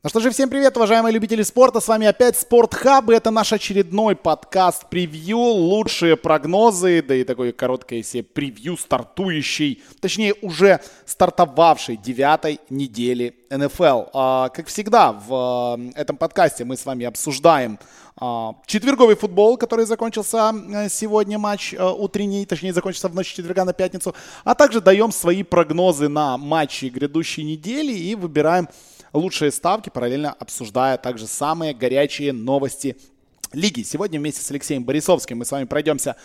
Ну что же, всем привет, уважаемые любители спорта. С вами опять Спортхаб, и это наш очередной подкаст превью, лучшие прогнозы, да и такое короткое себе превью стартующей, точнее уже стартовавшей девятой недели НФЛ. А, как всегда, в э, этом подкасте мы с вами обсуждаем а, четверговый футбол, который закончился э, сегодня, матч э, утренний, точнее закончился в ночь четверга на пятницу, а также даем свои прогнозы на матчи грядущей недели и выбираем лучшие ставки, параллельно обсуждая также самые горячие новости лиги. Сегодня вместе с Алексеем Борисовским мы с вами пройдемся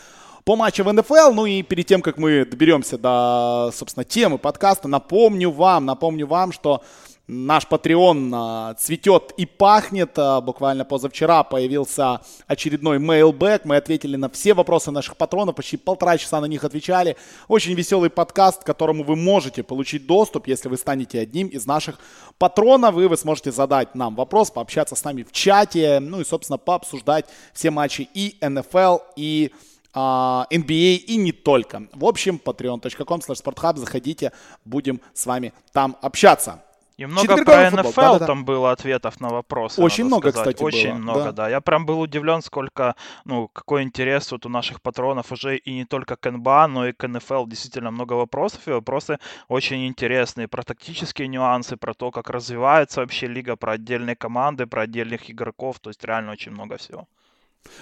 по матчу в НФЛ. Ну и перед тем, как мы доберемся до, собственно, темы подкаста, напомню вам, напомню вам, что Наш Patreon а, цветет и пахнет. А, буквально позавчера появился очередной mailback. Мы ответили на все вопросы наших патронов. Почти полтора часа на них отвечали. Очень веселый подкаст, к которому вы можете получить доступ, если вы станете одним из наших патронов. И вы сможете задать нам вопрос, пообщаться с нами в чате. Ну и, собственно, пообсуждать все матчи и НФЛ, и Uh, NBA и не только. В общем, patreon.com slash заходите, будем с вами там общаться. И много про НФЛ да, да, там было ответов на вопросы. Очень много, сказать. кстати, Очень было. много, да. да. Я прям был удивлен, сколько, ну, какой интерес вот у наших патронов уже и не только к НБА, но и к НФЛ действительно много вопросов, и вопросы очень интересные про тактические нюансы, про то, как развивается вообще лига, про отдельные команды, про отдельных игроков, то есть реально очень много всего.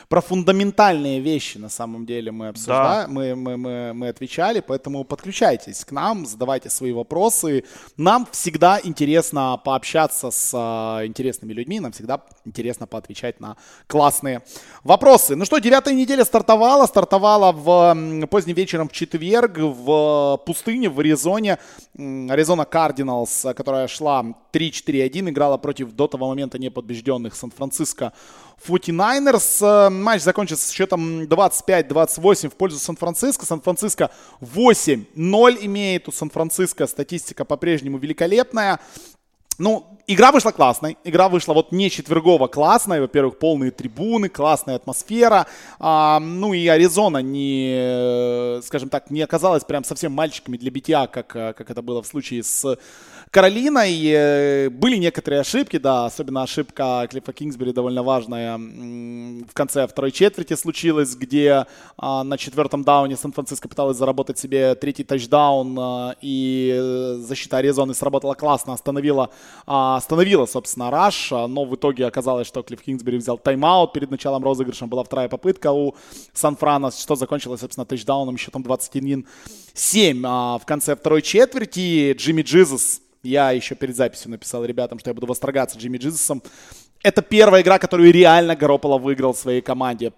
Про фундаментальные вещи на самом деле мы обсуждаем, да. мы, мы, мы, мы отвечали, поэтому подключайтесь к нам, задавайте свои вопросы. Нам всегда интересно пообщаться с э, интересными людьми, нам всегда интересно поотвечать на классные вопросы. Ну что, девятая неделя стартовала, стартовала в поздним вечером в четверг в пустыне в Аризоне. Аризона Кардиналс, которая шла 3-4-1, играла против до того момента непобежденных Сан-Франциско 49ers. Э, матч закончился с счетом 25-28 в пользу Сан-Франциско. Сан-Франциско 8-0 имеет у Сан-Франциско. Статистика по-прежнему великолепная. Ну, игра вышла классной. Игра вышла вот не четвергово классная. Во-первых, полные трибуны, классная атмосфера. А, ну и Аризона не, скажем так, не оказалась прям совсем мальчиками для битья, как, как это было в случае с Каролиной. Э, были некоторые ошибки, да, особенно ошибка Клиффа Кингсбери довольно важная в конце второй четверти случилась, где а, на четвертом дауне Сан-Франциско пыталась заработать себе третий тачдаун, а, и защита Аризоны сработала классно, остановила, а, остановила собственно, раш, но в итоге оказалось, что Клифф Кингсбери взял тайм-аут перед началом розыгрыша, была вторая попытка у Сан-Франа, что закончилось, собственно, тачдауном счетом 21-7 в конце второй четверти. Джимми Джизус я еще перед записью написал ребятам, что я буду восторгаться Джимми Джизусом. Это первая игра, которую реально Garoppolo выиграл в своей команде.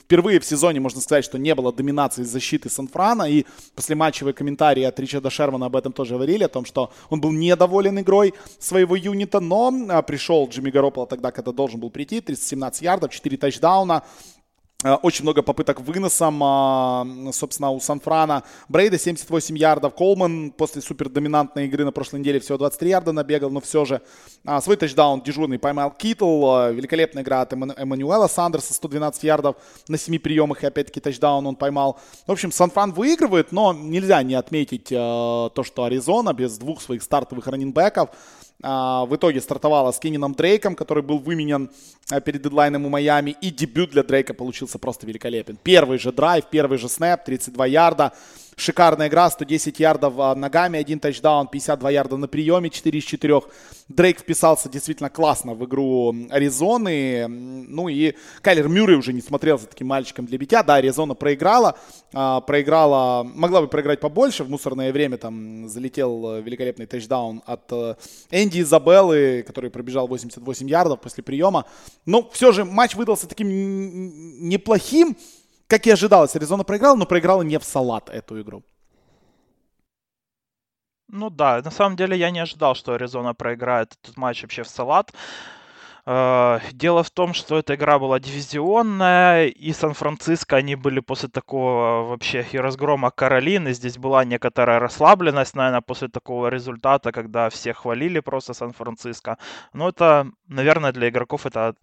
Впервые в сезоне можно сказать, что не было доминации защиты Сан-Франа. И после матчевые комментарии от Ричарда Шермана об этом тоже говорили, о том, что он был недоволен игрой своего юнита. Но а, пришел Джимми Garoppolo тогда, когда должен был прийти. 317 ярдов, 4 тачдауна. Э, очень много попыток выносом, а, собственно, у Санфрана. Брейда 78 ярдов. Колман после супердоминантной игры на прошлой неделе всего 23 ярда набегал, но все же а, свой тачдаун дежурный поймал Китл. А, великолепная игра от Эммануэла Сандерса, 112 ярдов на 7 приемах и опять-таки тачдаун он поймал. В общем, Санфран выигрывает, но нельзя не отметить то, что Аризона без двух своих стартовых раненбеков в итоге стартовала с Кенином Дрейком, который был выменен а, перед дедлайном у Майами. И дебют для Дрейка получился просто великолепен. Первый же драйв, первый же снэп, 32 ярда. Шикарная игра, 110 ярдов а, ногами, один тачдаун, 52 ярда на приеме, 4 из 4. Дрейк вписался действительно классно в игру Аризоны. Ну и Кайлер Мюррей уже не смотрелся таким мальчиком для битья. Да, Аризона проиграла, а, проиграла, могла бы проиграть побольше. В мусорное время там залетел великолепный тачдаун от э, Энди Изабеллы, который пробежал 88 ярдов после приема. Но все же матч выдался таким неплохим. Как и ожидалось, Аризона проиграла, но проиграла не в салат эту игру. Ну да, на самом деле я не ожидал, что Аризона проиграет этот матч вообще в салат. Э, дело в том, что эта игра была дивизионная, и Сан-Франциско, они были после такого вообще и разгрома Каролины. Здесь была некоторая расслабленность, наверное, после такого результата, когда все хвалили просто Сан-Франциско. Но это, наверное, для игроков это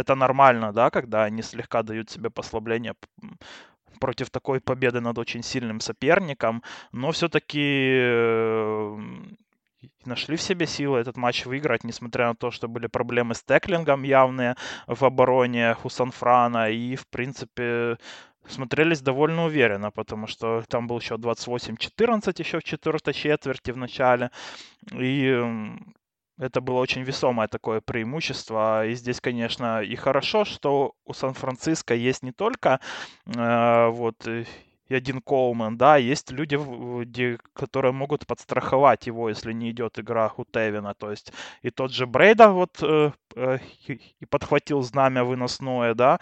это нормально, да, когда они слегка дают себе послабление против такой победы над очень сильным соперником, но все-таки нашли в себе силы этот матч выиграть, несмотря на то, что были проблемы с теклингом явные в обороне у Санфрана. И, в принципе, смотрелись довольно уверенно, потому что там был еще 28-14 еще в четвертой четверти в начале. И это было очень весомое такое преимущество. И здесь, конечно, и хорошо, что у Сан-Франциско есть не только э, вот и один Коулман, да, есть люди, которые могут подстраховать его, если не идет игра у Тевина, то есть и тот же Брейда вот э, э, и подхватил знамя выносное, да,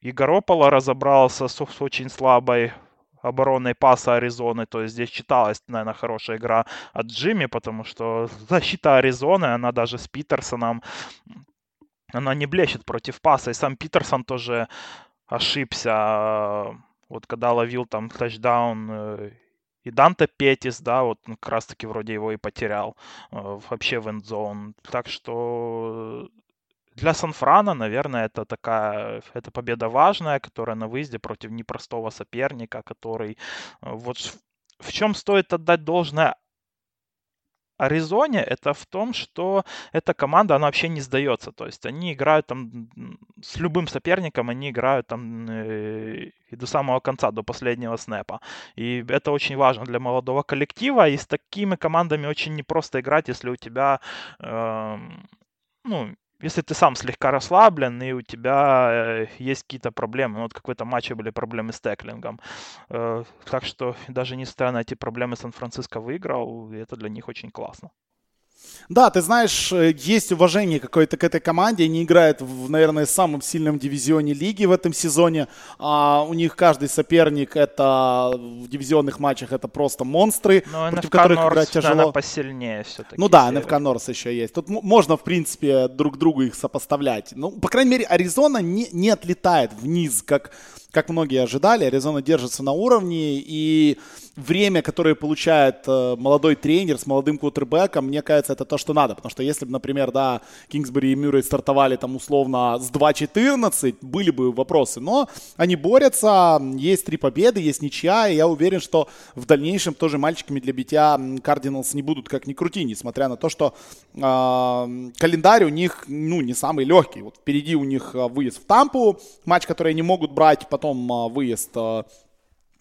и Garoppolo разобрался с, с очень слабой обороной паса Аризоны. То есть здесь читалась, наверное, хорошая игра от Джимми, потому что защита Аризоны, она даже с Питерсоном, она не блещет против паса. И сам Питерсон тоже ошибся. Вот когда ловил там тачдаун э, и Данте Петис, да, вот как раз-таки вроде его и потерял э, вообще в эндзон. Так что для Санфрана, наверное, это такая, это победа важная, которая на выезде против непростого соперника, который э, вот в чем стоит отдать должное Аризоне, это в том, что эта команда, она вообще не сдается. То есть они играют там с любым соперником, они играют там э, и до самого конца, до последнего снэпа. И это очень важно для молодого коллектива. И с такими командами очень непросто играть, если у тебя э, ну, если ты сам слегка расслаблен и у тебя э, есть какие-то проблемы, ну, вот как в этом матче были проблемы с теклингом. Э, так что даже несмотря на эти проблемы Сан-Франциско выиграл, и это для них очень классно. Да, ты знаешь, э, есть уважение какое-то к этой команде. Они играют, в, наверное, самом сильном дивизионе лиги в этом сезоне. А у них каждый соперник это в дивизионных матчах это просто монстры, Но против НФК которых Норс, играть тяжело. Наверное, посильнее все-таки. Ну да, НФК Норс еще есть. Тут можно, в принципе, друг другу их сопоставлять. Ну, по крайней мере, Аризона не, не отлетает вниз, как как многие ожидали, Аризона держится на уровне, и время, которое получает э, молодой тренер с молодым кутербеком, мне кажется, это то, что надо. Потому что если бы, например, да, Кингсбери и Мюррей стартовали там условно с 2-14, были бы вопросы. Но они борются, есть три победы, есть ничья, и я уверен, что в дальнейшем тоже мальчиками для битья Кардиналс не будут как ни крути, несмотря на то, что э, календарь у них, ну, не самый легкий. Вот впереди у них э, выезд в Тампу, матч, который они могут брать, э, выезд э,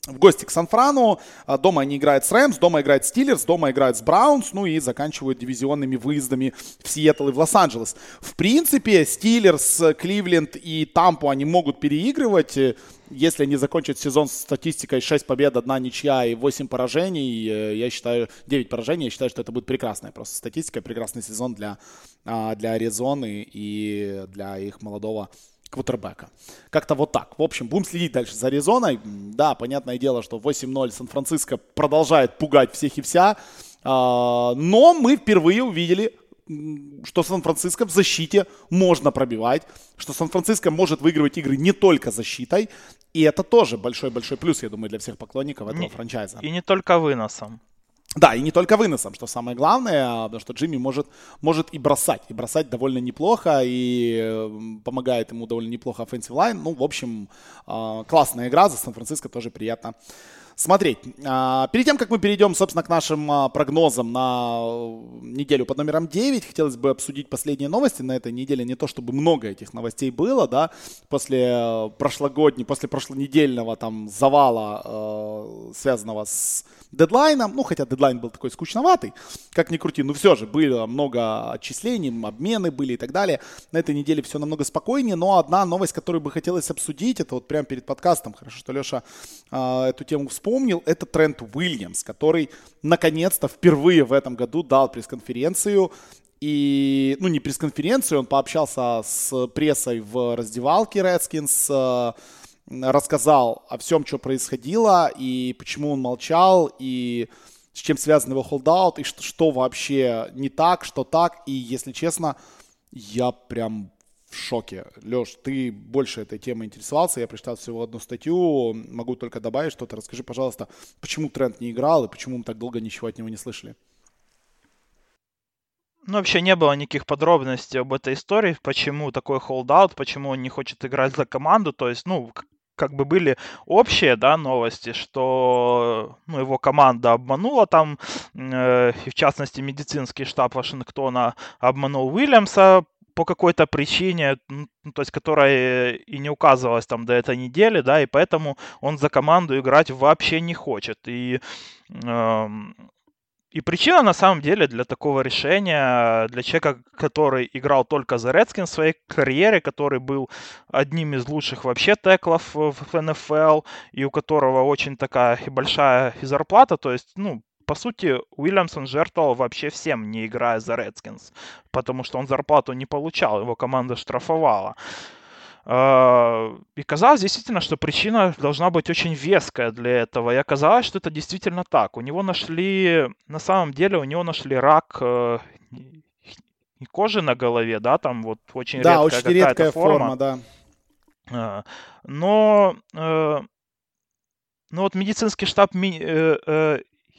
в гости к Сан-Франу. А, дома они играют с Рэмс, дома играют Стиллерс, дома играют с Браунс, ну и заканчивают дивизионными выездами в Сиэтл и в Лос-Анджелес. В принципе, Стиллерс, Кливленд и Тампу они могут переигрывать, э, если они закончат сезон с статистикой 6 побед, 1 ничья и 8 поражений, э, я считаю, 9 поражений, я считаю, что это будет прекрасная просто статистика, прекрасный сезон для, а, для Аризоны и для их молодого квотербека. Как-то вот так. В общем, будем следить дальше за Аризоной. Да, понятное дело, что 8-0 Сан-Франциско продолжает пугать всех и вся. А, но мы впервые увидели что Сан-Франциско в защите можно пробивать, что Сан-Франциско может выигрывать игры не только защитой, и это тоже большой-большой плюс, я думаю, для всех поклонников этого не, франчайза. И не только выносом. Да, и не только выносом, что самое главное, потому что Джимми может, может и бросать, и бросать довольно неплохо, и э, помогает ему довольно неплохо offensive line. Ну, в общем, а, классная игра, за Сан-Франциско тоже приятно смотреть. А, перед тем, как мы перейдем, собственно, к нашим прогнозам на э, неделю под номером 9, хотелось бы обсудить последние новости на этой неделе. Не то, чтобы много этих новостей было, да, после э, прошлогодней, после прошлонедельного там завала, связанного с дедлайном, ну, хотя дедлайн был такой скучноватый, как ни крути, но все же было много отчислений, обмены были и так далее. На этой неделе все намного спокойнее, но одна новость, которую бы хотелось обсудить, это вот прямо перед подкастом, хорошо, что Леша э, эту тему вспомнил, это Трент Уильямс, который наконец-то впервые в этом году дал пресс-конференцию и, ну, не пресс-конференцию, он пообщался с прессой в раздевалке Redskins, э, рассказал о всем, что происходило, и почему он молчал, и с чем связан его холдаут, и что, что вообще не так, что так. И, если честно, я прям в шоке. Леш, ты больше этой темой интересовался, я прочитал всего одну статью, могу только добавить что-то. Расскажи, пожалуйста, почему Тренд не играл и почему мы так долго ничего от него не слышали? Ну, вообще не было никаких подробностей об этой истории, почему такой холдаут, почему он не хочет играть за команду. То есть, ну, как бы были общие, да, новости, что ну, его команда обманула там, э, и в частности медицинский штаб Вашингтона обманул Уильямса по какой-то причине, ну, то есть которая и не указывалась там до этой недели, да, и поэтому он за команду играть вообще не хочет. И э, и причина, на самом деле, для такого решения, для человека, который играл только за Редскин в своей карьере, который был одним из лучших вообще теклов в НФЛ, и у которого очень такая большая зарплата, то есть, ну, по сути, Уильямсон жертвовал вообще всем, не играя за Редскинс, потому что он зарплату не получал, его команда штрафовала. А, и казалось действительно, что причина должна быть очень веская для этого. И оказалось, что это действительно так. У него нашли, на самом деле, у него нашли рак э, кожи на голове, да, там вот очень да, редкая очень редкая форма. форма, да. А, но, э, но вот медицинский штаб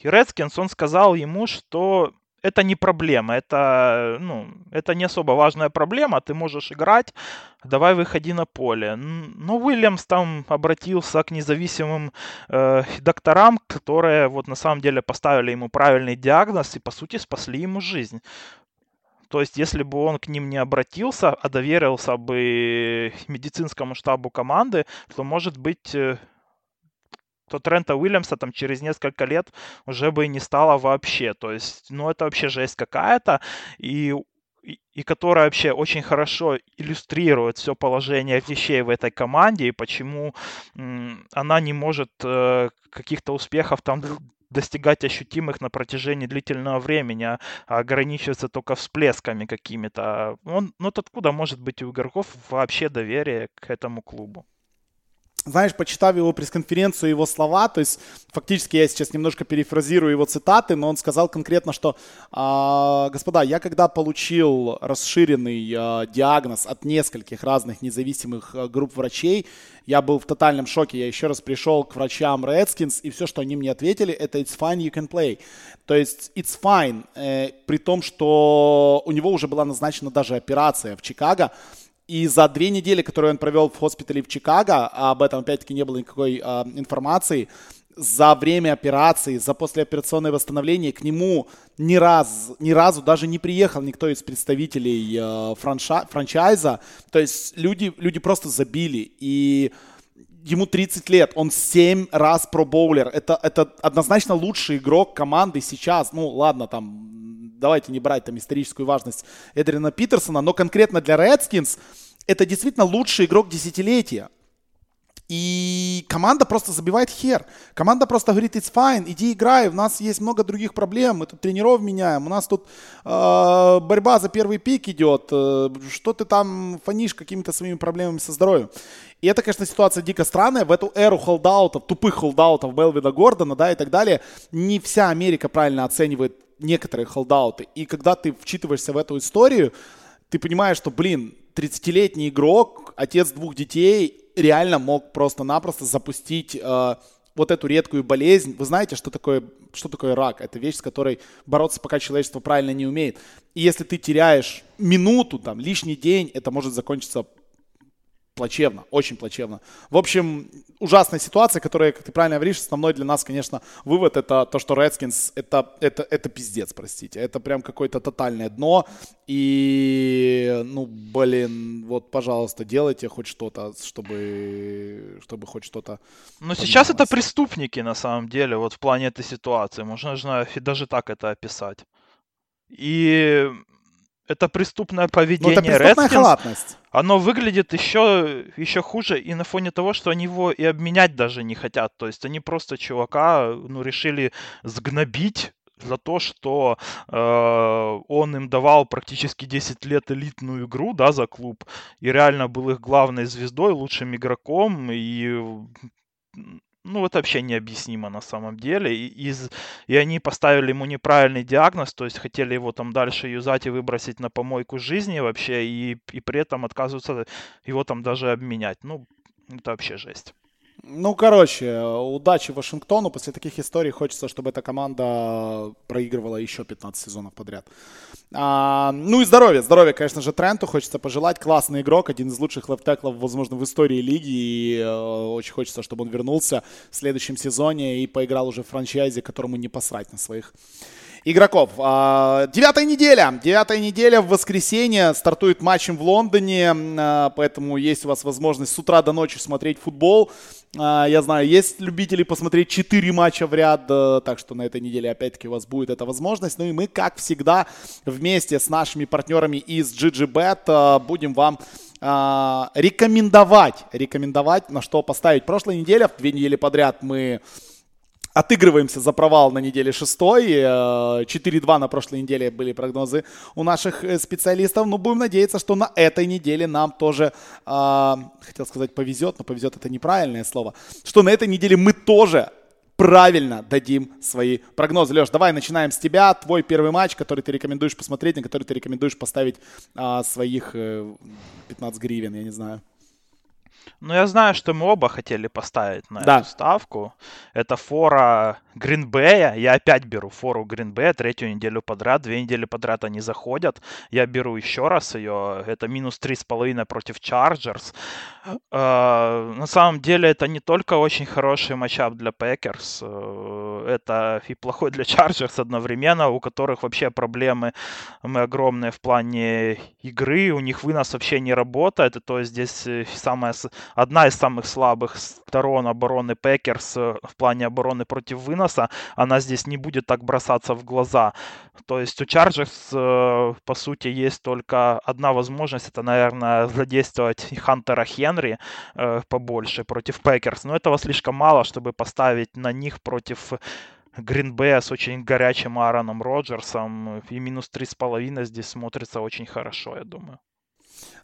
Редскинс, он сказал ему, что это не проблема, это, ну, это не особо важная проблема, ты можешь играть, давай выходи на поле. Но Уильямс там обратился к независимым э, докторам, которые вот на самом деле поставили ему правильный диагноз и по сути спасли ему жизнь. То есть, если бы он к ним не обратился, а доверился бы медицинскому штабу команды, то, может быть, э, то Трента Уильямса там через несколько лет уже бы и не стало вообще. То есть, ну, это вообще жесть какая-то. И и, которая вообще очень хорошо иллюстрирует все положение вещей в этой команде и почему она не может э, каких-то успехов там достигать ощутимых на протяжении длительного времени, а ограничиваться только всплесками какими-то. Ну, откуда может быть у игроков вообще доверие к этому клубу? Знаешь, почитав его пресс-конференцию, его слова, то есть фактически я сейчас немножко перефразирую его цитаты, но он сказал конкретно, что, э, господа, я когда получил расширенный э, диагноз от нескольких разных независимых э, групп врачей, я был в тотальном шоке, я еще раз пришел к врачам Redskins, и все, что они мне ответили, это it's fine, you can play. То есть it's fine, э, при том, что у него уже была назначена даже операция в Чикаго, и за две недели, которые он провел в хоспитале в Чикаго, а об этом опять-таки не было никакой э, информации, за время операции, за послеоперационное восстановление к нему ни, раз, ни разу даже не приехал никто из представителей э, франша, франчайза. То есть люди, люди просто забили. И ему 30 лет, он 7 раз про-боулер. Это, это однозначно лучший игрок команды сейчас. Ну, ладно, там давайте не брать там историческую важность Эдрина Питерсона, но конкретно для Redskins это действительно лучший игрок десятилетия. И команда просто забивает хер. Команда просто говорит, it's fine, иди играй, у нас есть много других проблем, мы тут тренеров меняем, у нас тут э, борьба за первый пик идет, э, что ты там фонишь какими-то своими проблемами со здоровьем. И это, конечно, ситуация дико странная. В эту эру холдаутов, тупых холдаутов Белвида Гордона, да, и так далее, не вся Америка правильно оценивает некоторые холдауты. И когда ты вчитываешься в эту историю, ты понимаешь, что, блин, 30-летний игрок, отец двух детей, реально мог просто-напросто запустить э, вот эту редкую болезнь. Вы знаете, что такое, что такое рак? Это вещь, с которой бороться пока человечество правильно не умеет. И если ты теряешь минуту, там, лишний день, это может закончиться плачевно, очень плачевно. В общем, ужасная ситуация, которая, как ты правильно говоришь, основной для нас, конечно, вывод это то, что Redskins это, это, это пиздец, простите. Это прям какое-то тотальное дно. И, ну, блин, вот, пожалуйста, делайте хоть что-то, чтобы, чтобы хоть что-то... Но сейчас это преступники, на самом деле, вот в плане этой ситуации. Можно даже так это описать. И это преступное поведение ну, это преступная Redskins, халатность. Оно выглядит еще, еще хуже и на фоне того, что они его и обменять даже не хотят. То есть они просто чувака ну, решили сгнобить за то, что э, он им давал практически 10 лет элитную игру, да, за клуб, и реально был их главной звездой, лучшим игроком, и ну, это вообще необъяснимо на самом деле. И, из, и они поставили ему неправильный диагноз, то есть хотели его там дальше юзать и выбросить на помойку жизни вообще, и, и при этом отказываются его там даже обменять. Ну, это вообще жесть. Ну, короче, удачи Вашингтону. После таких историй хочется, чтобы эта команда проигрывала еще 15 сезонов подряд. А, ну и здоровье. Здоровье, конечно же, Тренту хочется пожелать. Классный игрок, один из лучших левтеклов, возможно, в истории лиги. И э, очень хочется, чтобы он вернулся в следующем сезоне и поиграл уже в франчайзе, которому не посрать на своих игроков. А, девятая неделя. Девятая неделя в воскресенье. Стартует матчем в Лондоне. А, поэтому есть у вас возможность с утра до ночи смотреть футбол. А, я знаю, есть любители посмотреть 4 матча в ряд. Так что на этой неделе опять-таки у вас будет эта возможность. Ну и мы, как всегда, вместе с нашими партнерами из GGBet будем вам рекомендовать, рекомендовать, на что поставить. Прошлой неделе, две недели подряд мы отыгрываемся за провал на неделе шестой. 4-2 э, на прошлой неделе были прогнозы у наших э, специалистов. Но будем надеяться, что на этой неделе нам тоже, э, хотел сказать, повезет, но повезет это неправильное слово, что на этой неделе мы тоже правильно дадим свои прогнозы. Леш, давай начинаем с тебя. Твой первый матч, который ты рекомендуешь посмотреть, на который ты рекомендуешь поставить а, своих э, 15 гривен, я не знаю. Ну, я знаю, что мы оба хотели поставить на да. эту ставку. Это фора Гринбея. Я опять беру фору Гринбея третью неделю подряд. Две недели подряд они заходят. Я беру еще раз ее. Это минус три с половиной против Чарджерс. Э, на самом деле это не только очень хороший matchup для Пекерс, э, это и плохой для Чарджерс одновременно, у которых вообще проблемы мы огромные в плане игры, у них вынос вообще не работает, и то есть здесь э, самая, одна из самых слабых сторон обороны Пекерс э, в плане обороны против выноса, она здесь не будет так бросаться в глаза. То есть у Чарджерс, э, по сути, есть только одна возможность, это, наверное, задействовать Хантера Хенри э, побольше против Пекерс. Но этого слишком мало, чтобы поставить на них против Гринбея с очень горячим Аароном Роджерсом. И минус три с половиной здесь смотрится очень хорошо, я думаю.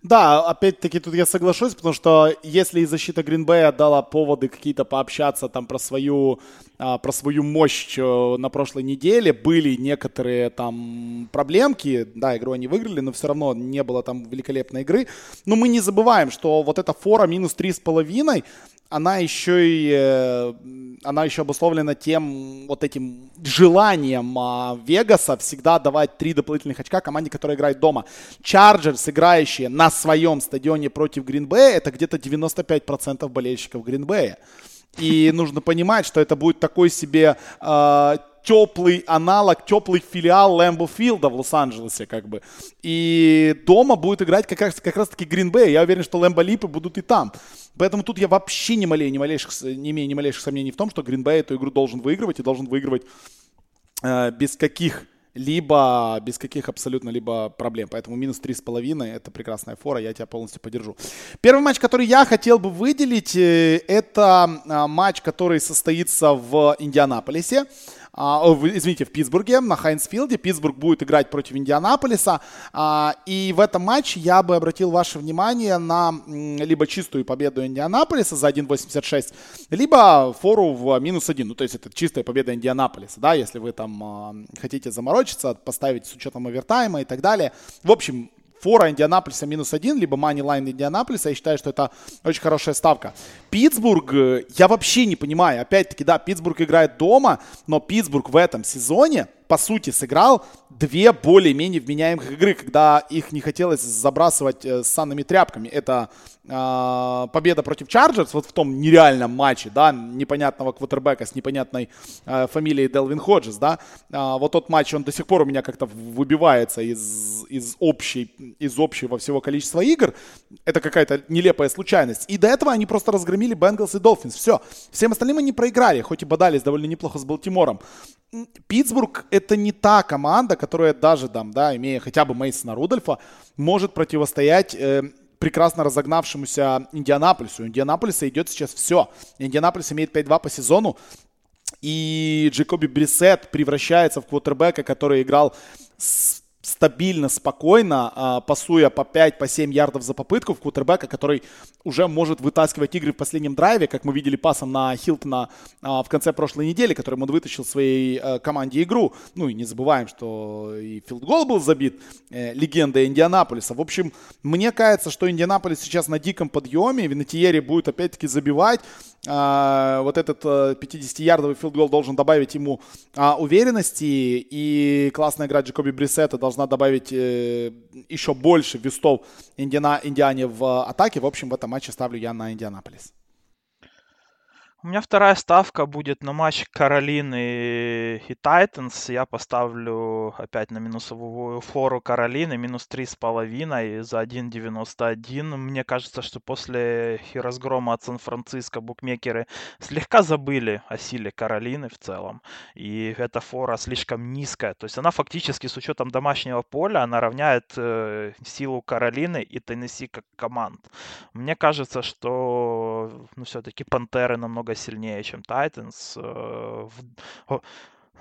Да, опять-таки тут я соглашусь, потому что если защита Гринбея дала поводы какие-то пообщаться там про свою, про свою мощь э, на прошлой неделе, были некоторые там проблемки, да, игру они выиграли, но все равно не было там великолепной игры. Но мы не забываем, что вот эта фора минус три с половиной, она еще и э, она еще обусловлена тем вот этим желанием а, Вегаса всегда давать три дополнительных очка команде, которая играет дома. Чарджерс, играющие на своем стадионе против Гринбея, это где-то 95% болельщиков Гринбея. И нужно понимать, что это будет такой себе э, теплый аналог, теплый филиал Лэмбо Филда в Лос-Анджелесе, как бы. И дома будет играть как раз, как раз таки Гринбей. Я уверен, что Лэмбо Липы будут и там. Поэтому тут я вообще не, малей, не, малейших, не имею ни малейших сомнений в том, что Гринбей эту игру должен выигрывать и должен выигрывать э, без каких либо без каких абсолютно либо проблем. Поэтому минус три с половиной это прекрасная фора, я тебя полностью поддержу. Первый матч, который я хотел бы выделить, э, это а, матч, который состоится в Индианаполисе. А, извините, в Питтсбурге, на Хайнсфилде. Питтсбург будет играть против Индианаполиса. А, и в этом матче я бы обратил ваше внимание на либо чистую победу Индианаполиса за 1.86, либо фору в минус 1. Ну, то есть это чистая победа Индианаполиса, да, если вы там а, хотите заморочиться, поставить с учетом овертайма и так далее. В общем, фора Индианаполиса минус один, либо манилайн Индианаполиса. Я считаю, что это очень хорошая ставка. Питтсбург, э, я вообще не понимаю. Опять-таки, да, Питтсбург играет дома, но Питтсбург в этом сезоне, по сути, сыграл две более-менее вменяемых игры, когда их не хотелось забрасывать э, с санными тряпками. Это э, победа против Чарджерс, вот в том нереальном матче, да, непонятного квотербека с непонятной э, фамилией Делвин Ходжес, да. Э, вот тот матч, он до сих пор у меня как-то выбивается из, из, общей, из общего всего количества игр. Это какая-то нелепая случайность. И до этого они просто разгромили Бенгалс и Долфинс. Все. Всем остальным они проиграли, хоть и бодались довольно неплохо с Балтимором. Питтсбург это не та команда, которая даже там, да, имея хотя бы Мейсона Рудольфа, может противостоять э, прекрасно разогнавшемуся Индианаполису. У Индианаполиса идет сейчас все. Индианаполис имеет 5-2 по сезону. И Джекоби Брисет превращается в квотербека, который играл с стабильно, спокойно, а, пасуя по 5, по 7 ярдов за попытку в квотербека, который уже может вытаскивать игры в последнем драйве, как мы видели пасом на Хилтона а, в конце прошлой недели, которым он вытащил своей а, команде игру. Ну и не забываем, что и филдгол был забит, э, легенда Индианаполиса. В общем, мне кажется, что Индианаполис сейчас на диком подъеме, Винатиери будет опять-таки забивать. А, вот этот 50-ярдовый э, филдгол должен добавить ему уверенности, и классная игра Джекоби Брисета должна добавить э, еще больше вестов Индиана, Индиане в атаке. В общем, в этом матче ставлю я на Индианаполис. У меня вторая ставка будет на матч Каролины и Тайтанс. Я поставлю опять на минусовую фору Каролины, минус 3,5 за 1,91. Мне кажется, что после разгрома от Сан-Франциско букмекеры слегка забыли о силе Каролины в целом. И эта фора слишком низкая. То есть она фактически с учетом домашнего поля, она равняет э, силу Каролины и Теннесси как команд. Мне кажется, что ну, все-таки Пантеры намного намного сильнее, чем Titans э,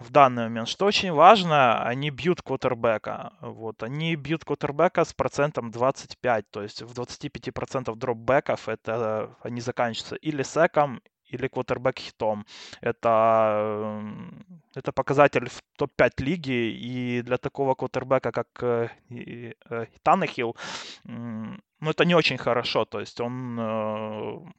в, данный момент. Что очень важно, они бьют квотербека. Вот, они бьют квотербека с процентом 25, то есть в 25% дропбеков это они заканчиваются или секом, или квотербек хитом. Это, это показатель в топ-5 лиги, и для такого квотербека, как э, э, Таннехилл, ну, это не очень хорошо. То есть он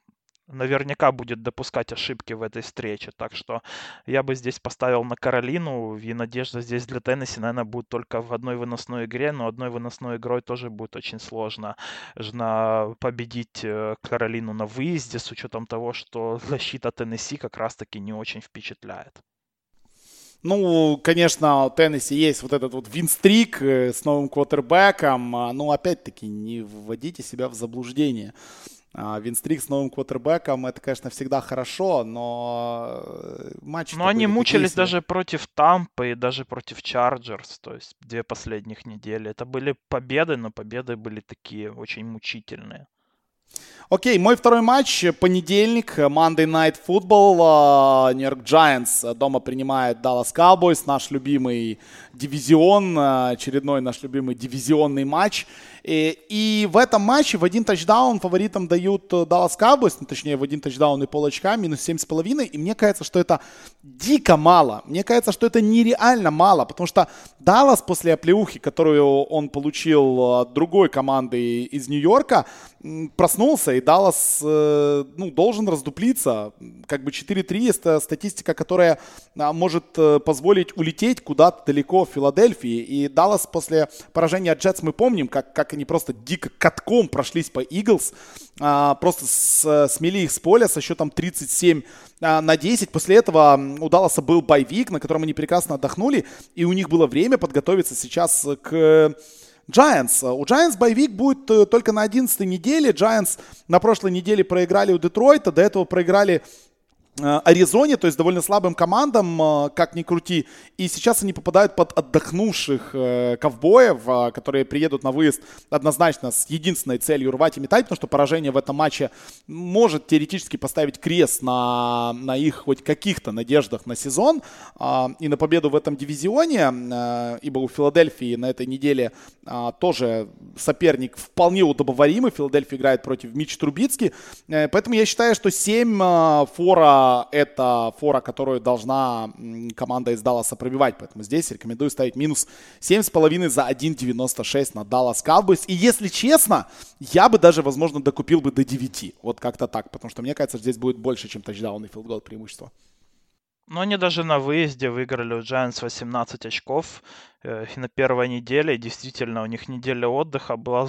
наверняка будет допускать ошибки в этой встрече. Так что я бы здесь поставил на Каролину. И надежда здесь для Теннесси, наверное, будет только в одной выносной игре. Но одной выносной игрой тоже будет очень сложно победить э, Каролину на выезде с учетом того, что защита Теннесси как раз-таки не очень впечатляет. Ну, конечно, у Теннесси есть вот этот вот винстрик э, с новым квотербеком. А, но, опять-таки, не вводите себя в заблуждение. А, винстрик с новым квотербеком, это, конечно, всегда хорошо, но э, матч... Но они мучились даже против Тампы и даже против Чарджерс, то есть две последних недели. Это были победы, но победы были такие очень мучительные. Окей, мой второй матч, понедельник, Monday Night Football, Нью-Йорк Giants дома принимает Dallas Cowboys, наш любимый дивизион, очередной наш любимый дивизионный матч. И, и в этом матче в один тачдаун фаворитам дают Dallas Cowboys, ну, точнее в один тачдаун и пол очка, минус 7,5. И мне кажется, что это дико мало. Мне кажется, что это нереально мало, потому что Даллас после оплеухи, которую он получил от другой команды из Нью-Йорка, проснулся, и Даллас э, ну, должен раздуплиться. Как бы 4-3 это статистика, которая а, может э, позволить улететь куда-то далеко в Филадельфии. И Даллас после поражения от Джетс мы помним, как, как они просто дико катком прошлись по Иглс. А, просто с, смели их с поля со счетом 37 а, на 10. После этого у Далласа был байвик, на котором они прекрасно отдохнули. И у них было время подготовиться сейчас к Giants. У Giants боевик будет э, только на 11 неделе. Giants на прошлой неделе проиграли у Детройта, до этого проиграли Аризоне, то есть довольно слабым командам, э, как ни крути. И сейчас они попадают под отдохнувших э, ковбоев, которые приедут на выезд однозначно с единственной целью рвать и метать, потому что поражение в этом матче может теоретически поставить крест на, на их хоть каких-то надеждах на сезон и на победу в этом дивизионе, ибо у Филадельфии на этой неделе тоже соперник вполне удобоваримый. Филадельфия играет против Мич Трубицки, поэтому я считаю, что 7 фора это фора, которую должна команда из Далласа пробивать. Поэтому здесь рекомендую ставить минус 7,5 за 1,96 на Dallas Cowboys. И если честно, я бы даже, возможно, докупил бы до 9. Вот как-то так. Потому что мне кажется, здесь будет больше, чем тачдаун и филдгол преимущество. Но они даже на выезде выиграли у Giants 18 очков э, на первой неделе. действительно, у них неделя отдыха была,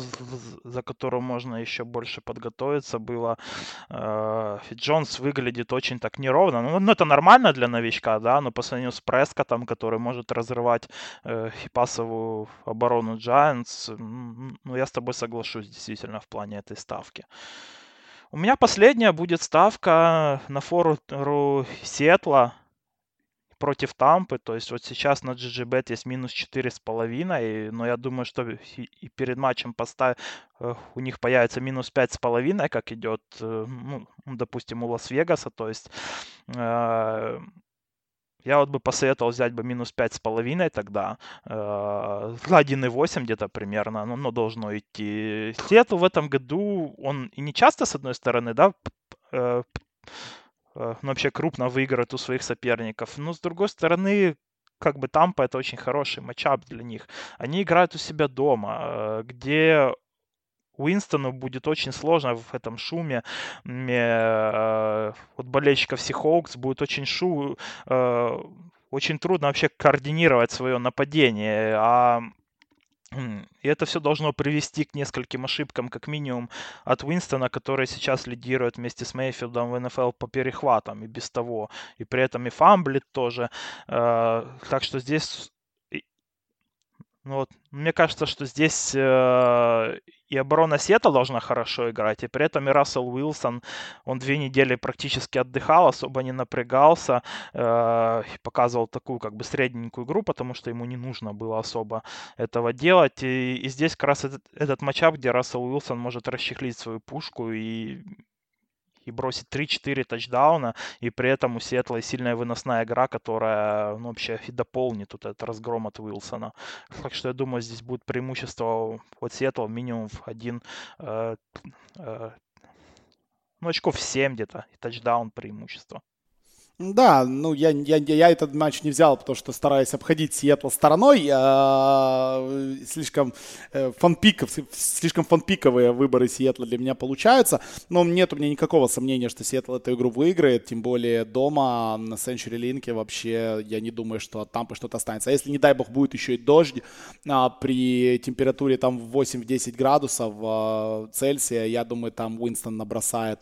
за которую можно еще больше подготовиться было. Э, Джонс выглядит очень так неровно. Ну, ну, это нормально для новичка, да, но по сравнению с Прескотом, который может разрывать э, пасовую оборону Giants, ну, я с тобой соглашусь действительно в плане этой ставки. У меня последняя будет ставка на фору Сиэтла против Тампы. То есть вот сейчас на GGBet есть минус 4,5, но я думаю, что и перед матчем поставь, э, у них появится минус 5,5, как идет, э, ну, допустим, у Лас-Вегаса. То есть э, я вот бы посоветовал взять бы минус пять с половиной тогда. 1,8 где-то примерно, но, но должно идти. Сиэтл в этом году, он и не часто, с одной стороны, да, ну, вообще крупно выигрывает у своих соперников. Но, с другой стороны, как бы Тампа это очень хороший матчап для них. Они играют у себя дома, э, где Уинстону будет очень сложно в этом шуме. Э, вот болельщиков Сихоукс будет очень шу... Э, очень трудно вообще координировать свое нападение. А и это все должно привести к нескольким ошибкам, как минимум, от Уинстона, который сейчас лидирует вместе с Мейфилдом в НФЛ по перехватам и без того. И при этом и фамблит тоже. Э, так что здесь ну вот, мне кажется, что здесь э, и оборона Сета должна хорошо играть, и при этом и Рассел Уилсон, он две недели практически отдыхал, особо не напрягался, э, показывал такую как бы средненькую игру, потому что ему не нужно было особо этого делать. И, и здесь как раз этот, этот матчап, где Рассел Уилсон может расчехлить свою пушку и и бросить 3-4 тачдауна, и при этом у Сиэтла сильная выносная игра, которая ну, вообще и дополнит вот этот разгром от Уилсона. Так что я думаю, здесь будет преимущество от Сиэтла минимум в один э, э, ну, очков 7 где-то, и тачдаун преимущество. Да, ну я, я, я этот матч не взял, потому что стараюсь обходить Сиэтл стороной. А, слишком э, фанпиков, слишком фанпиковые выборы Сиэтла для меня получаются. Но нет у меня никакого сомнения, что Сиэтл эту игру выиграет. Тем более дома на Century Link вообще я не думаю, что от Тампы что-то останется. А если, не дай бог, будет еще и дождь а, при температуре там 8-10 градусов а, Цельсия, я думаю, там Уинстон набросает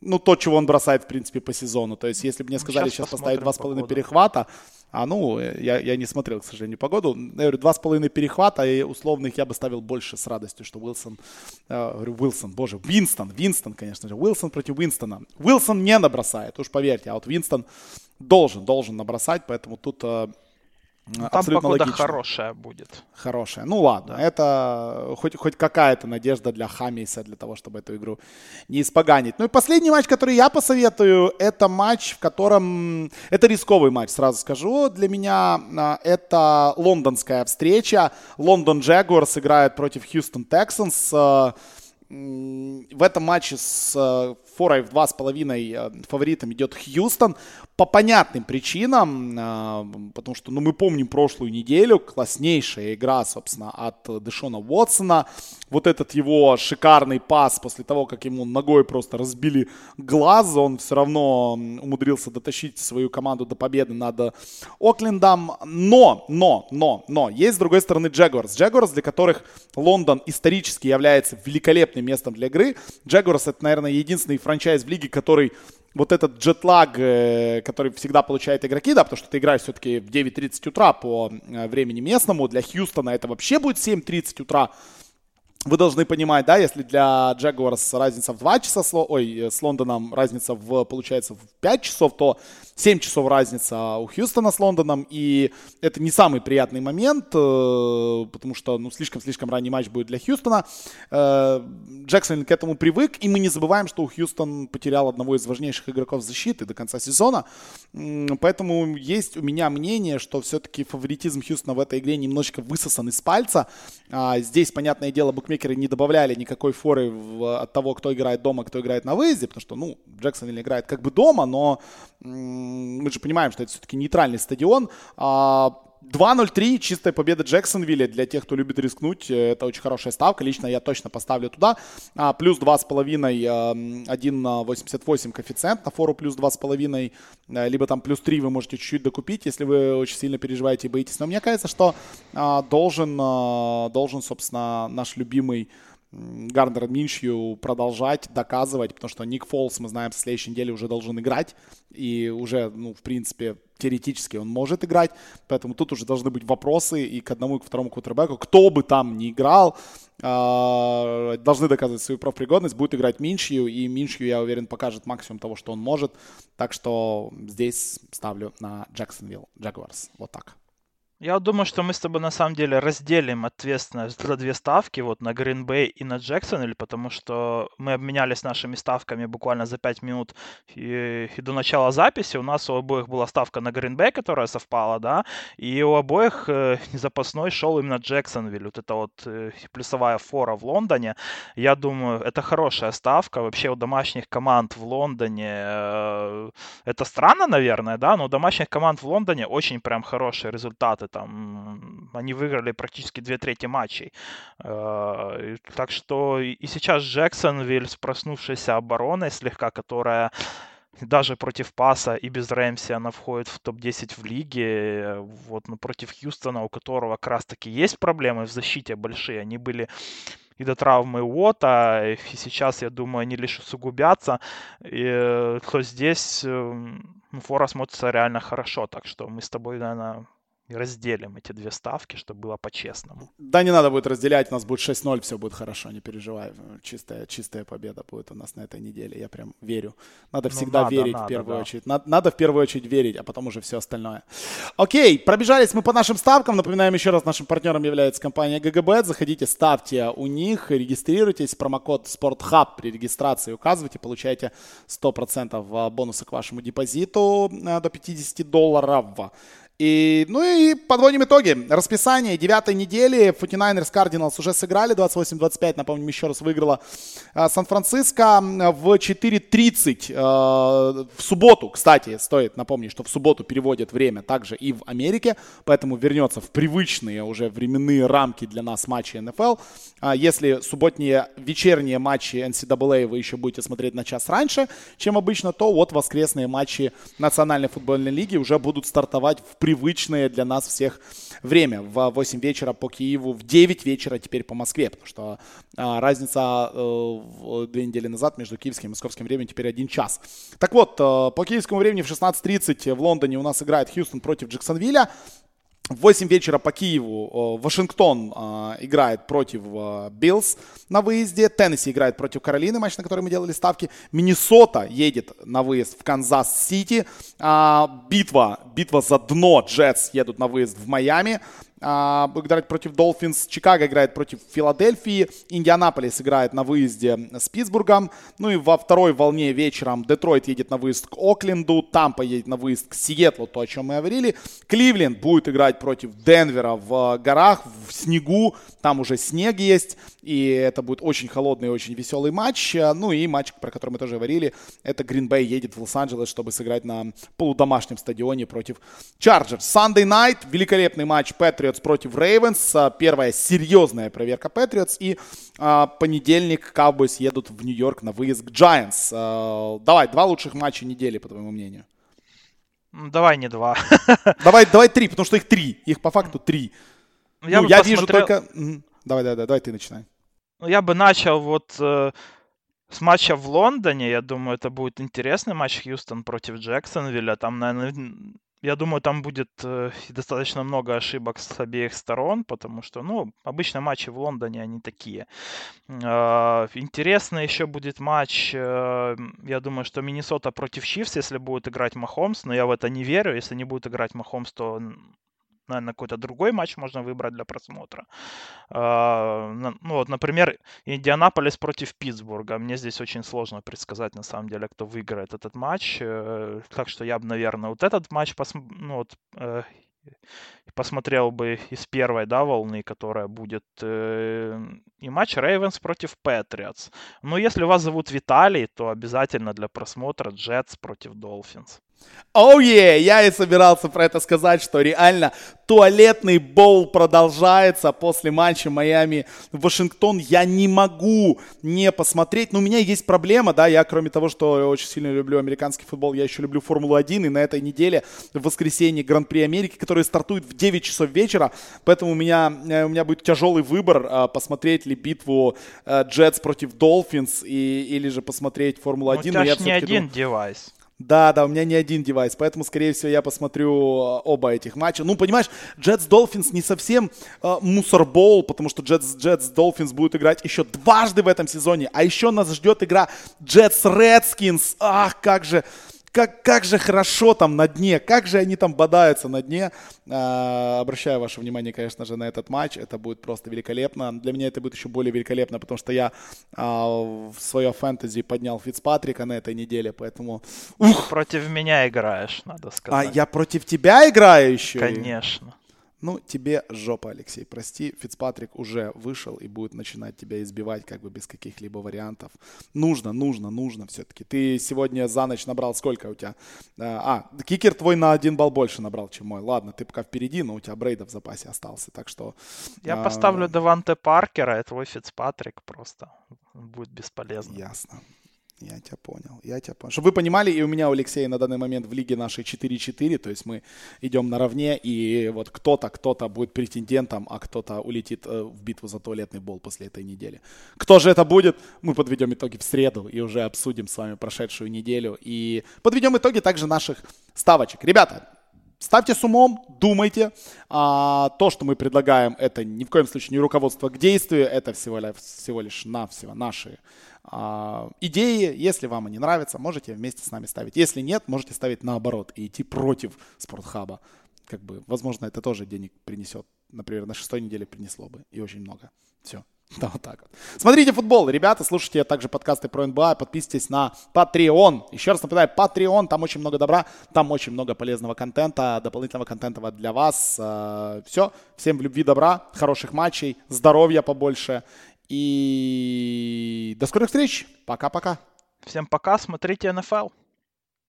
ну, то, чего он бросает, в принципе, по сезону. То есть, если бы мне сказали сейчас, сейчас поставить 2,5 перехвата, а ну, я, я не смотрел, к сожалению, погоду. Я говорю, два с половиной перехвата, и условных я бы ставил больше с радостью, что Уилсон, э, говорю, Уилсон, боже, Винстон, Винстон, конечно же, Уилсон против Уинстона. Уилсон не набросает, уж поверьте, а вот Винстон должен, должен набросать, поэтому тут э, там Абсолютно погода логично. хорошая будет. Хорошая. Ну ладно, да. это хоть, хоть какая-то надежда для Хамиса, для того, чтобы эту игру не испоганить. Ну и последний матч, который я посоветую, это матч, в котором... Это рисковый матч, сразу скажу. Для меня а, это лондонская встреча. Лондон Джагуарс играет против Хьюстон Тексанс в этом матче с э, форой в 2,5 э, фаворитом идет Хьюстон. По понятным причинам, э, потому что ну, мы помним прошлую неделю, класснейшая игра, собственно, от Дэшона Уотсона. Вот этот его шикарный пас после того, как ему ногой просто разбили глаз, он все равно умудрился дотащить свою команду до победы над Оклендом. Но, но, но, но, есть с другой стороны Джагуарс. Джагуарс, для которых Лондон исторически является великолепным местом для игры. Джагуарс это, наверное, единственный франчайз в лиге, который вот этот джетлаг, э, который всегда получают игроки, да, потому что ты играешь все-таки в 9.30 утра по э, времени местному, для Хьюстона это вообще будет 7.30 утра, вы должны понимать, да, если для Jaguars разница в 2 часа, ой, с Лондоном разница в, получается, в 5 часов, то 7 часов разница у Хьюстона с Лондоном, и это не самый приятный момент, э, потому что, ну, слишком-слишком ранний матч будет для Хьюстона. Э, Джексон к этому привык, и мы не забываем, что Хьюстон потерял одного из важнейших игроков защиты до конца сезона, поэтому есть у меня мнение, что все-таки фаворитизм Хьюстона в этой игре немножечко высосан из пальца. А здесь, понятное дело, букмекеры не добавляли никакой форы от того, кто играет дома, кто играет на выезде, потому что, ну, Джексон играет как бы дома, но мы же понимаем, что это все-таки нейтральный стадион. 2-0-3, а, чистая победа Джексонвилля. Для тех, кто любит рискнуть, э, это очень хорошая ставка. Лично я точно поставлю туда. А, плюс 2,5, 1,88 коэффициент на фору плюс 2,5. Э, либо там плюс 3 вы можете чуть-чуть докупить, если вы очень сильно переживаете и боитесь. Но мне кажется, что а, должен, должен собственно, наш любимый Гарнер Миншью продолжать доказывать, потому что Ник Фолс, мы знаем, в следующей неделе уже должен играть, и уже, ну, в принципе, теоретически он может играть, поэтому тут уже должны быть вопросы и к одному, и к второму квотербеку, кто бы там ни играл, э, должны доказывать свою профпригодность, будет играть Миншью, и Миншью, я уверен, покажет максимум того, что он может, так что здесь ставлю на Джексонвилл Джагуарс, вот так. Я думаю, что мы с тобой на самом деле разделим ответственность за две ставки, вот на Green Bay и на Джексонвилл, потому что мы обменялись нашими ставками буквально за 5 минут и, и до начала записи. У нас у обоих была ставка на Green Bay, которая совпала, да, и у обоих э, запасной шел именно Джексонвилл. Вот это вот э, плюсовая фора в Лондоне. Я думаю, это хорошая ставка. Вообще у домашних команд в Лондоне, э, это странно, наверное, да, но у домашних команд в Лондоне очень прям хорошие результаты там они выиграли практически две трети матчей. Э, так что и сейчас Джексонвилл с проснувшейся обороной слегка, которая даже против паса и без Рэмси она входит в топ-10 в лиге. Вот, но против Хьюстона, у которого как раз-таки есть проблемы в защите большие, они были и до травмы Уота, и сейчас, я думаю, они лишь усугубятся, и, э, то здесь эм, ну, Фора смотрится реально хорошо, так что мы с тобой, наверное, разделим эти две ставки, чтобы было по-честному. Да, не надо будет разделять, у нас будет 6-0, все будет хорошо, не переживай. Чистая, чистая победа будет у нас на этой неделе, я прям верю. Надо ну, всегда надо, верить надо, в первую да. очередь. Надо, надо в первую очередь верить, а потом уже все остальное. Окей, пробежались мы по нашим ставкам. Напоминаем еще раз, нашим партнером является компания GGBet. Заходите, ставьте у них, регистрируйтесь. Промокод SportHub при регистрации указывайте, получаете 100% бонуса к вашему депозиту э, до 50 долларов. И, ну и подводим итоги. Расписание девятой недели. 49ers Cardinals уже сыграли 28-25. Напомним, еще раз выиграла э, Сан-Франциско в 4.30 э, в субботу. Кстати, стоит напомнить, что в субботу переводят время также и в Америке. Поэтому вернется в привычные уже временные рамки для нас матчи НФЛ. А если субботние вечерние матчи NCAA вы еще будете смотреть на час раньше, чем обычно, то вот воскресные матчи Национальной футбольной лиги уже будут стартовать в привычное для нас всех время. В 8 вечера по Киеву, в 9 вечера теперь по Москве, потому что а, разница э, две недели назад между киевским и московским временем теперь один час. Так вот, э, по киевскому времени в 16.30 в Лондоне у нас играет Хьюстон против Джексонвилля. В 8 вечера по Киеву Вашингтон э, играет против э, Bills на выезде. Теннесси играет против Каролины, матч, на который мы делали ставки. Миннесота едет на выезд в Канзас-Сити. Э, битва, битва за дно. Jets едут на выезд в Майами а, играть против Долфинс. Чикаго играет против Филадельфии. Индианаполис играет на выезде с Питтсбургом. Ну и во второй волне вечером Детройт едет на выезд к Окленду. Тампа едет на выезд к Сиэтлу, то, о чем мы говорили. Кливленд будет играть против Денвера в горах, в снегу. Там уже снег есть. И это будет очень холодный и очень веселый матч. Ну и матч, про который мы тоже говорили, это Гринбей едет в Лос-Анджелес, чтобы сыграть на полудомашнем стадионе против Chargers. Sunday Night, великолепный матч Patriots против Ravens. Первая серьезная проверка Patriots. И а, понедельник Cowboys едут в Нью-Йорк на выезд к Giants. А, давай, два лучших матча недели, по твоему мнению. Давай не два. Давай, давай три, потому что их три. Их по факту три. Я, ну, я посмотрел... вижу только... Давай, давай, давай, давай ты начинай. Ну, я бы начал вот э, с матча в Лондоне. Я думаю, это будет интересный матч Хьюстон против Джексонвилля. Там, наверное, я думаю, там будет э, достаточно много ошибок с обеих сторон, потому что, ну, обычно матчи в Лондоне, они такие. Э, интересный еще будет матч, э, я думаю, что Миннесота против Чивс, если будет играть Махомс, но я в это не верю. Если не будет играть Махомс, то наверное, какой-то другой матч можно выбрать для просмотра. А, ну вот, например, Индианаполис против Питтсбурга. Мне здесь очень сложно предсказать, на самом деле, кто выиграет этот матч. Э, так что я бы, наверное, вот этот матч пос... ну, вот, э, посмотрел бы из первой да, волны, которая будет, э, и матч Рейвенс против Патриотс. Но если вас зовут Виталий, то обязательно для просмотра Джетс против Долфинс. Оу, oh yeah! я и собирался про это сказать, что реально туалетный боул продолжается после матча Майами-Вашингтон. Я не могу не посмотреть, но у меня есть проблема, да, я кроме того, что очень сильно люблю американский футбол, я еще люблю Формулу-1, и на этой неделе в воскресенье Гран-при Америки, который стартует в 9 часов вечера, поэтому у меня, э, у меня будет тяжелый выбор, а, посмотреть ли битву Джетс против Долфинс или же посмотреть Формулу-1. Ну, у тебя не один думаю, девайс. Да, да, у меня не один девайс, поэтому, скорее всего, я посмотрю э, оба этих матча. Ну, понимаешь, Jets Dolphins не совсем э, мусорбол, потому что Jets, Jets Dolphins будут играть еще дважды в этом сезоне, а еще нас ждет игра Jets Redskins. Ах, как же, как, как же хорошо там на дне, как же они там бодаются на дне. А, обращаю ваше внимание, конечно же, на этот матч. Это будет просто великолепно. Для меня это будет еще более великолепно, потому что я а, в свое фэнтези поднял Фицпатрика на этой неделе, поэтому... Ух! Против меня играешь, надо сказать. А я против тебя играю еще? Конечно. Ну, тебе жопа, Алексей, прости. Фицпатрик уже вышел и будет начинать тебя избивать как бы без каких-либо вариантов. Нужно, нужно, нужно все-таки. Ты сегодня за ночь набрал сколько у тебя? А, кикер твой на один балл больше набрал, чем мой. Ладно, ты пока впереди, но у тебя Брейда в запасе остался, так что... Я а... поставлю Деванте Паркера, и твой Фицпатрик просто будет бесполезно. Ясно. Я тебя понял, я тебя понял. Чтобы вы понимали, и у меня, у Алексея, на данный момент в лиге нашей 4-4, то есть мы идем наравне, и вот кто-то, кто-то будет претендентом, а кто-то улетит э, в битву за туалетный бол после этой недели. Кто же это будет? Мы подведем итоги в среду и уже обсудим с вами прошедшую неделю. И подведем итоги также наших ставочек. Ребята, Ставьте с умом, думайте. А, то, что мы предлагаем, это ни в коем случае не руководство к действию, это всего всего лишь навсего наши идеи. Если вам они нравятся, можете вместе с нами ставить. Если нет, можете ставить наоборот и идти против спортхаба. Как бы, возможно, это тоже денег принесет. Например, на шестой неделе принесло бы. И очень много. Все. Да, вот так вот. Смотрите футбол, ребята, слушайте также подкасты про НБА, подписывайтесь на Patreon. Еще раз напоминаю, Patreon, там очень много добра, там очень много полезного контента, дополнительного контента для вас. Э, Все, всем в любви добра, хороших матчей, здоровья побольше и до скорых встреч. Пока-пока. Всем пока, смотрите НФЛ.